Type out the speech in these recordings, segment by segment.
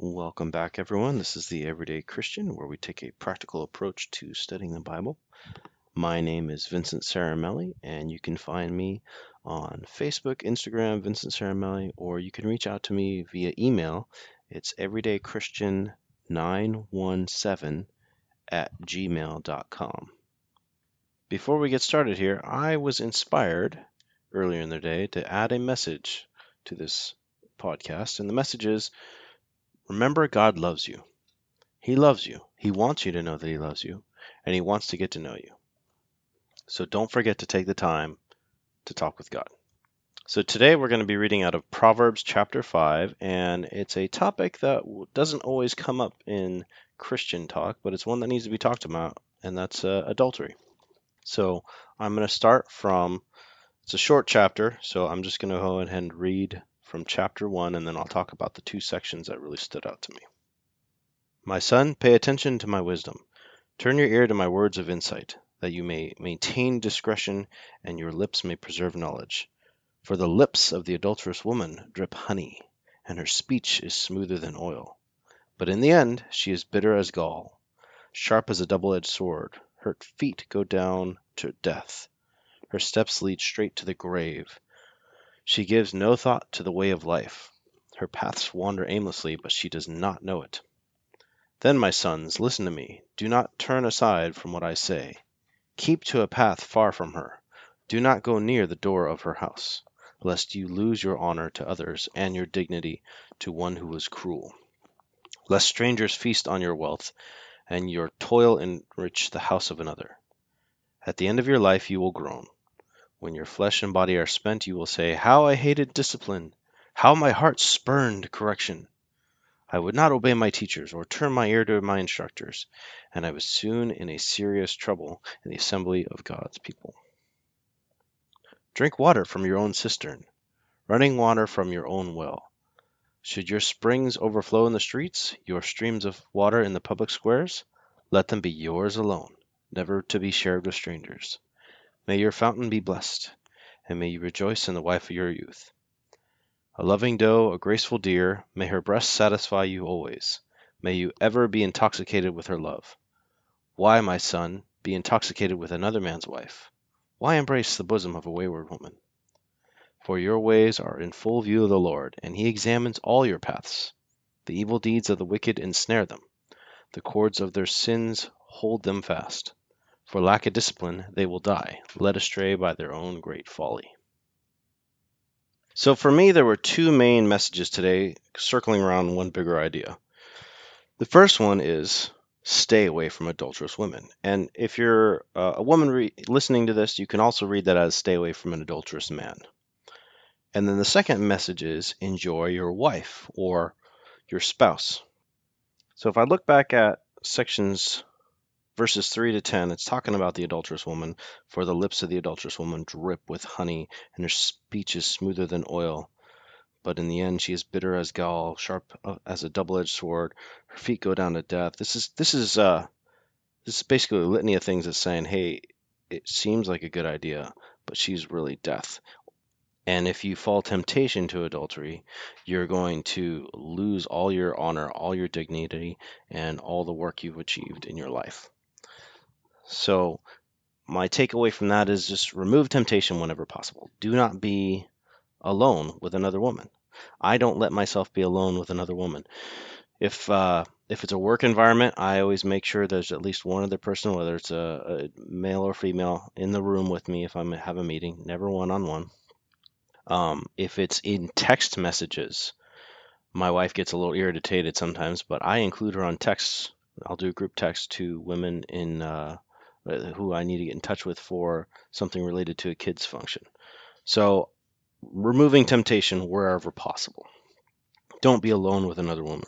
Welcome back, everyone. This is the Everyday Christian, where we take a practical approach to studying the Bible. My name is Vincent Saramelli, and you can find me on Facebook, Instagram, Vincent Saramelli, or you can reach out to me via email. It's everydaychristian917 at gmail.com. Before we get started here, I was inspired earlier in the day to add a message to this podcast, and the message is Remember, God loves you. He loves you. He wants you to know that He loves you, and He wants to get to know you. So don't forget to take the time to talk with God. So today we're going to be reading out of Proverbs chapter 5, and it's a topic that doesn't always come up in Christian talk, but it's one that needs to be talked about, and that's uh, adultery. So I'm going to start from, it's a short chapter, so I'm just going to go ahead and read from chapter 1, and then I'll talk about the two sections that really stood out to me. My son, pay attention to my wisdom. Turn your ear to my words of insight, that you may maintain discretion and your lips may preserve knowledge. For the lips of the adulterous woman drip honey, and her speech is smoother than oil. But in the end she is bitter as gall, sharp as a double edged sword. Her feet go down to death, her steps lead straight to the grave. She gives no thought to the way of life. Her paths wander aimlessly, but she does not know it. Then, my sons, listen to me. Do not turn aside from what I say. Keep to a path far from her. Do not go near the door of her house, lest you lose your honor to others and your dignity to one who is cruel. Lest strangers feast on your wealth, and your toil enrich the house of another. At the end of your life you will groan. When your flesh and body are spent, you will say, How I hated discipline! How my heart spurned correction! I would not obey my teachers or turn my ear to my instructors, and I was soon in a serious trouble in the assembly of God's people. Drink water from your own cistern, running water from your own well. Should your springs overflow in the streets, your streams of water in the public squares, let them be yours alone, never to be shared with strangers. May your fountain be blessed, and may you rejoice in the wife of your youth. A loving doe, a graceful deer, may her breast satisfy you always. May you ever be intoxicated with her love. Why, my son, be intoxicated with another man's wife? Why embrace the bosom of a wayward woman? For your ways are in full view of the Lord, and he examines all your paths. The evil deeds of the wicked ensnare them. The cords of their sins hold them fast. For lack of discipline, they will die, led astray by their own great folly. So, for me, there were two main messages today circling around one bigger idea. The first one is stay away from adulterous women. And if you're uh, a woman re- listening to this, you can also read that as stay away from an adulterous man. And then the second message is enjoy your wife or your spouse. So if I look back at sections verses 3 to 10, it's talking about the adulterous woman. For the lips of the adulterous woman drip with honey, and her speech is smoother than oil. But in the end, she is bitter as gall, sharp uh, as a double-edged sword. Her feet go down to death. This is this is uh this is basically a litany of things that's saying, hey, it seems like a good idea, but she's really death. And if you fall temptation to adultery, you're going to lose all your honor, all your dignity, and all the work you've achieved in your life. So my takeaway from that is just remove temptation whenever possible. Do not be alone with another woman. I don't let myself be alone with another woman. If uh, if it's a work environment, I always make sure there's at least one other person, whether it's a, a male or female, in the room with me if I have a meeting. Never one on one. If it's in text messages, my wife gets a little irritated sometimes, but I include her on texts. I'll do a group text to women in uh, who I need to get in touch with for something related to a kids function. So removing temptation wherever possible. Don't be alone with another woman.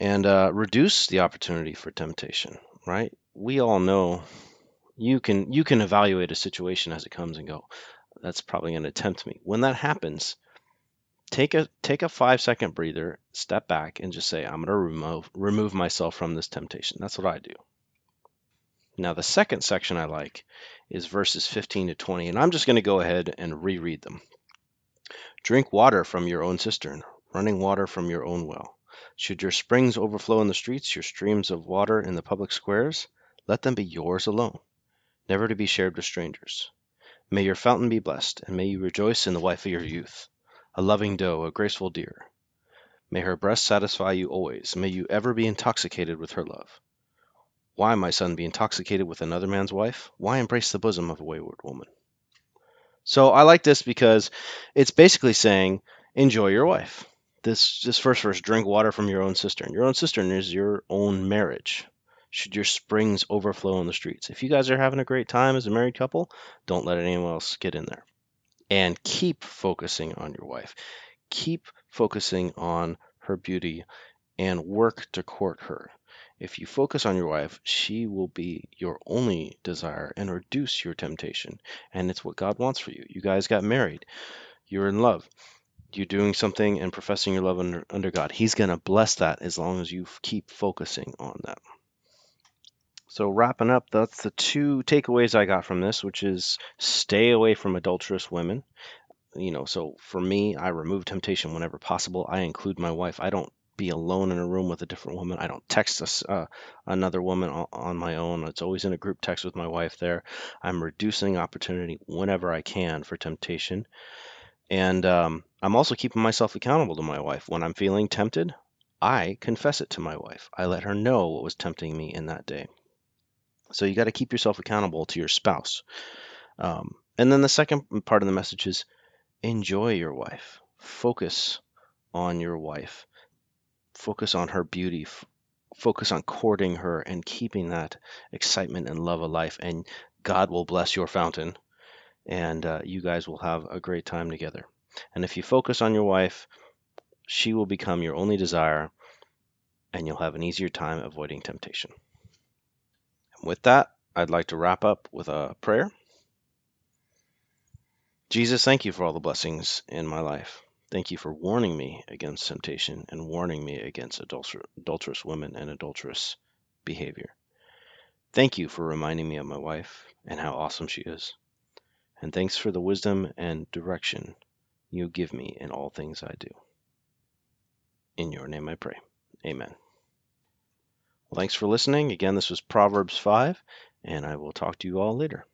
And uh, reduce the opportunity for temptation, right? We all know you can you can evaluate a situation as it comes and go. That's probably going to tempt me. When that happens, take a take a five second breather, step back, and just say, I'm going to remove remove myself from this temptation. That's what I do. Now, the second section I like is verses 15 to 20, and I'm just going to go ahead and reread them. Drink water from your own cistern, running water from your own well. Should your springs overflow in the streets, your streams of water in the public squares, let them be yours alone, never to be shared with strangers. May your fountain be blessed, and may you rejoice in the wife of your youth, a loving doe, a graceful deer. May her breast satisfy you always. May you ever be intoxicated with her love. Why, my son, be intoxicated with another man's wife? Why embrace the bosom of a wayward woman? So I like this because it's basically saying, enjoy your wife. This this first verse, drink water from your own cistern. Your own cistern is your own marriage. Should your springs overflow in the streets. If you guys are having a great time as a married couple, don't let anyone else get in there. And keep focusing on your wife. Keep focusing on her beauty and work to court her. If you focus on your wife, she will be your only desire and reduce your temptation. And it's what God wants for you. You guys got married, you're in love. You're doing something and professing your love under, under God. He's going to bless that as long as you keep focusing on that. So, wrapping up, that's the two takeaways I got from this, which is stay away from adulterous women. You know, so for me, I remove temptation whenever possible. I include my wife. I don't be alone in a room with a different woman. I don't text us, uh, another woman on my own. It's always in a group text with my wife there. I'm reducing opportunity whenever I can for temptation. And um, I'm also keeping myself accountable to my wife. When I'm feeling tempted, I confess it to my wife. I let her know what was tempting me in that day. So you got to keep yourself accountable to your spouse. Um, and then the second part of the message is enjoy your wife. Focus on your wife focus on her beauty, f- focus on courting her and keeping that excitement and love alive, and God will bless your fountain, and uh, you guys will have a great time together. And if you focus on your wife, she will become your only desire, and you'll have an easier time avoiding temptation. And with that, I'd like to wrap up with a prayer. Jesus, thank you for all the blessings in my life. Thank you for warning me against temptation and warning me against adulter- adulterous women and adulterous behavior. Thank you for reminding me of my wife and how awesome she is. And thanks for the wisdom and direction you give me in all things I do. In your name I pray. Amen. Well, thanks for listening. Again, this was Proverbs 5, and I will talk to you all later.